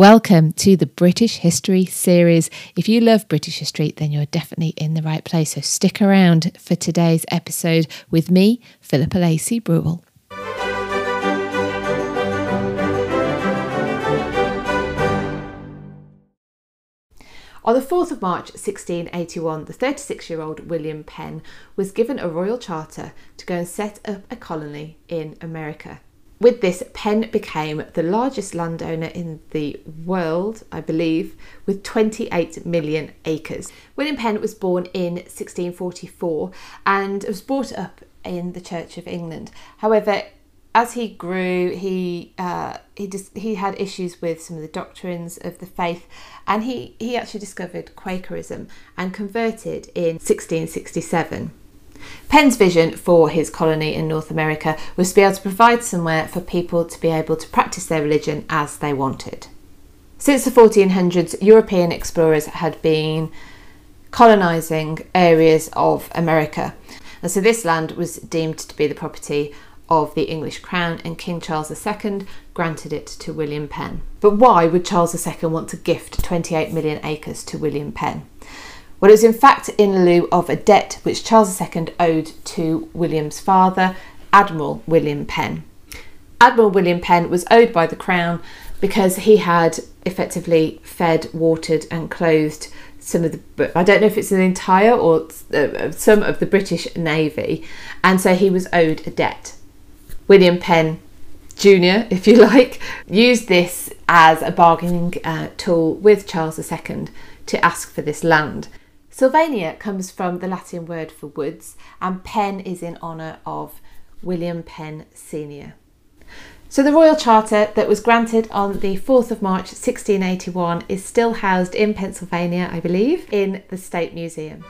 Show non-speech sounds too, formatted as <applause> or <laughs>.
Welcome to the British History series. If you love British history, then you're definitely in the right place. So stick around for today's episode with me, Philippa Lacey Brewell. On the 4th of March 1681, the 36 year old William Penn was given a royal charter to go and set up a colony in America. With this, Penn became the largest landowner in the world, I believe, with 28 million acres. William Penn was born in 1644 and was brought up in the Church of England. However, as he grew, he uh, he just he had issues with some of the doctrines of the faith, and he he actually discovered Quakerism and converted in 1667. Penn's vision for his colony in North America was to be able to provide somewhere for people to be able to practice their religion as they wanted. Since the 1400s, European explorers had been colonising areas of America, and so this land was deemed to be the property of the English crown, and King Charles II granted it to William Penn. But why would Charles II want to gift 28 million acres to William Penn? Well, it was in fact in lieu of a debt which Charles II owed to William's father, Admiral William Penn. Admiral William Penn was owed by the Crown because he had effectively fed, watered, and clothed some of the I don't know if it's an entire or uh, some of the British Navy, and so he was owed a debt. William Penn Jr., <laughs> if you like, used this as a bargaining uh, tool with Charles II to ask for this land. Sylvania comes from the Latin word for woods, and Penn is in honour of William Penn Sr. So, the Royal Charter that was granted on the 4th of March 1681 is still housed in Pennsylvania, I believe, in the State Museum.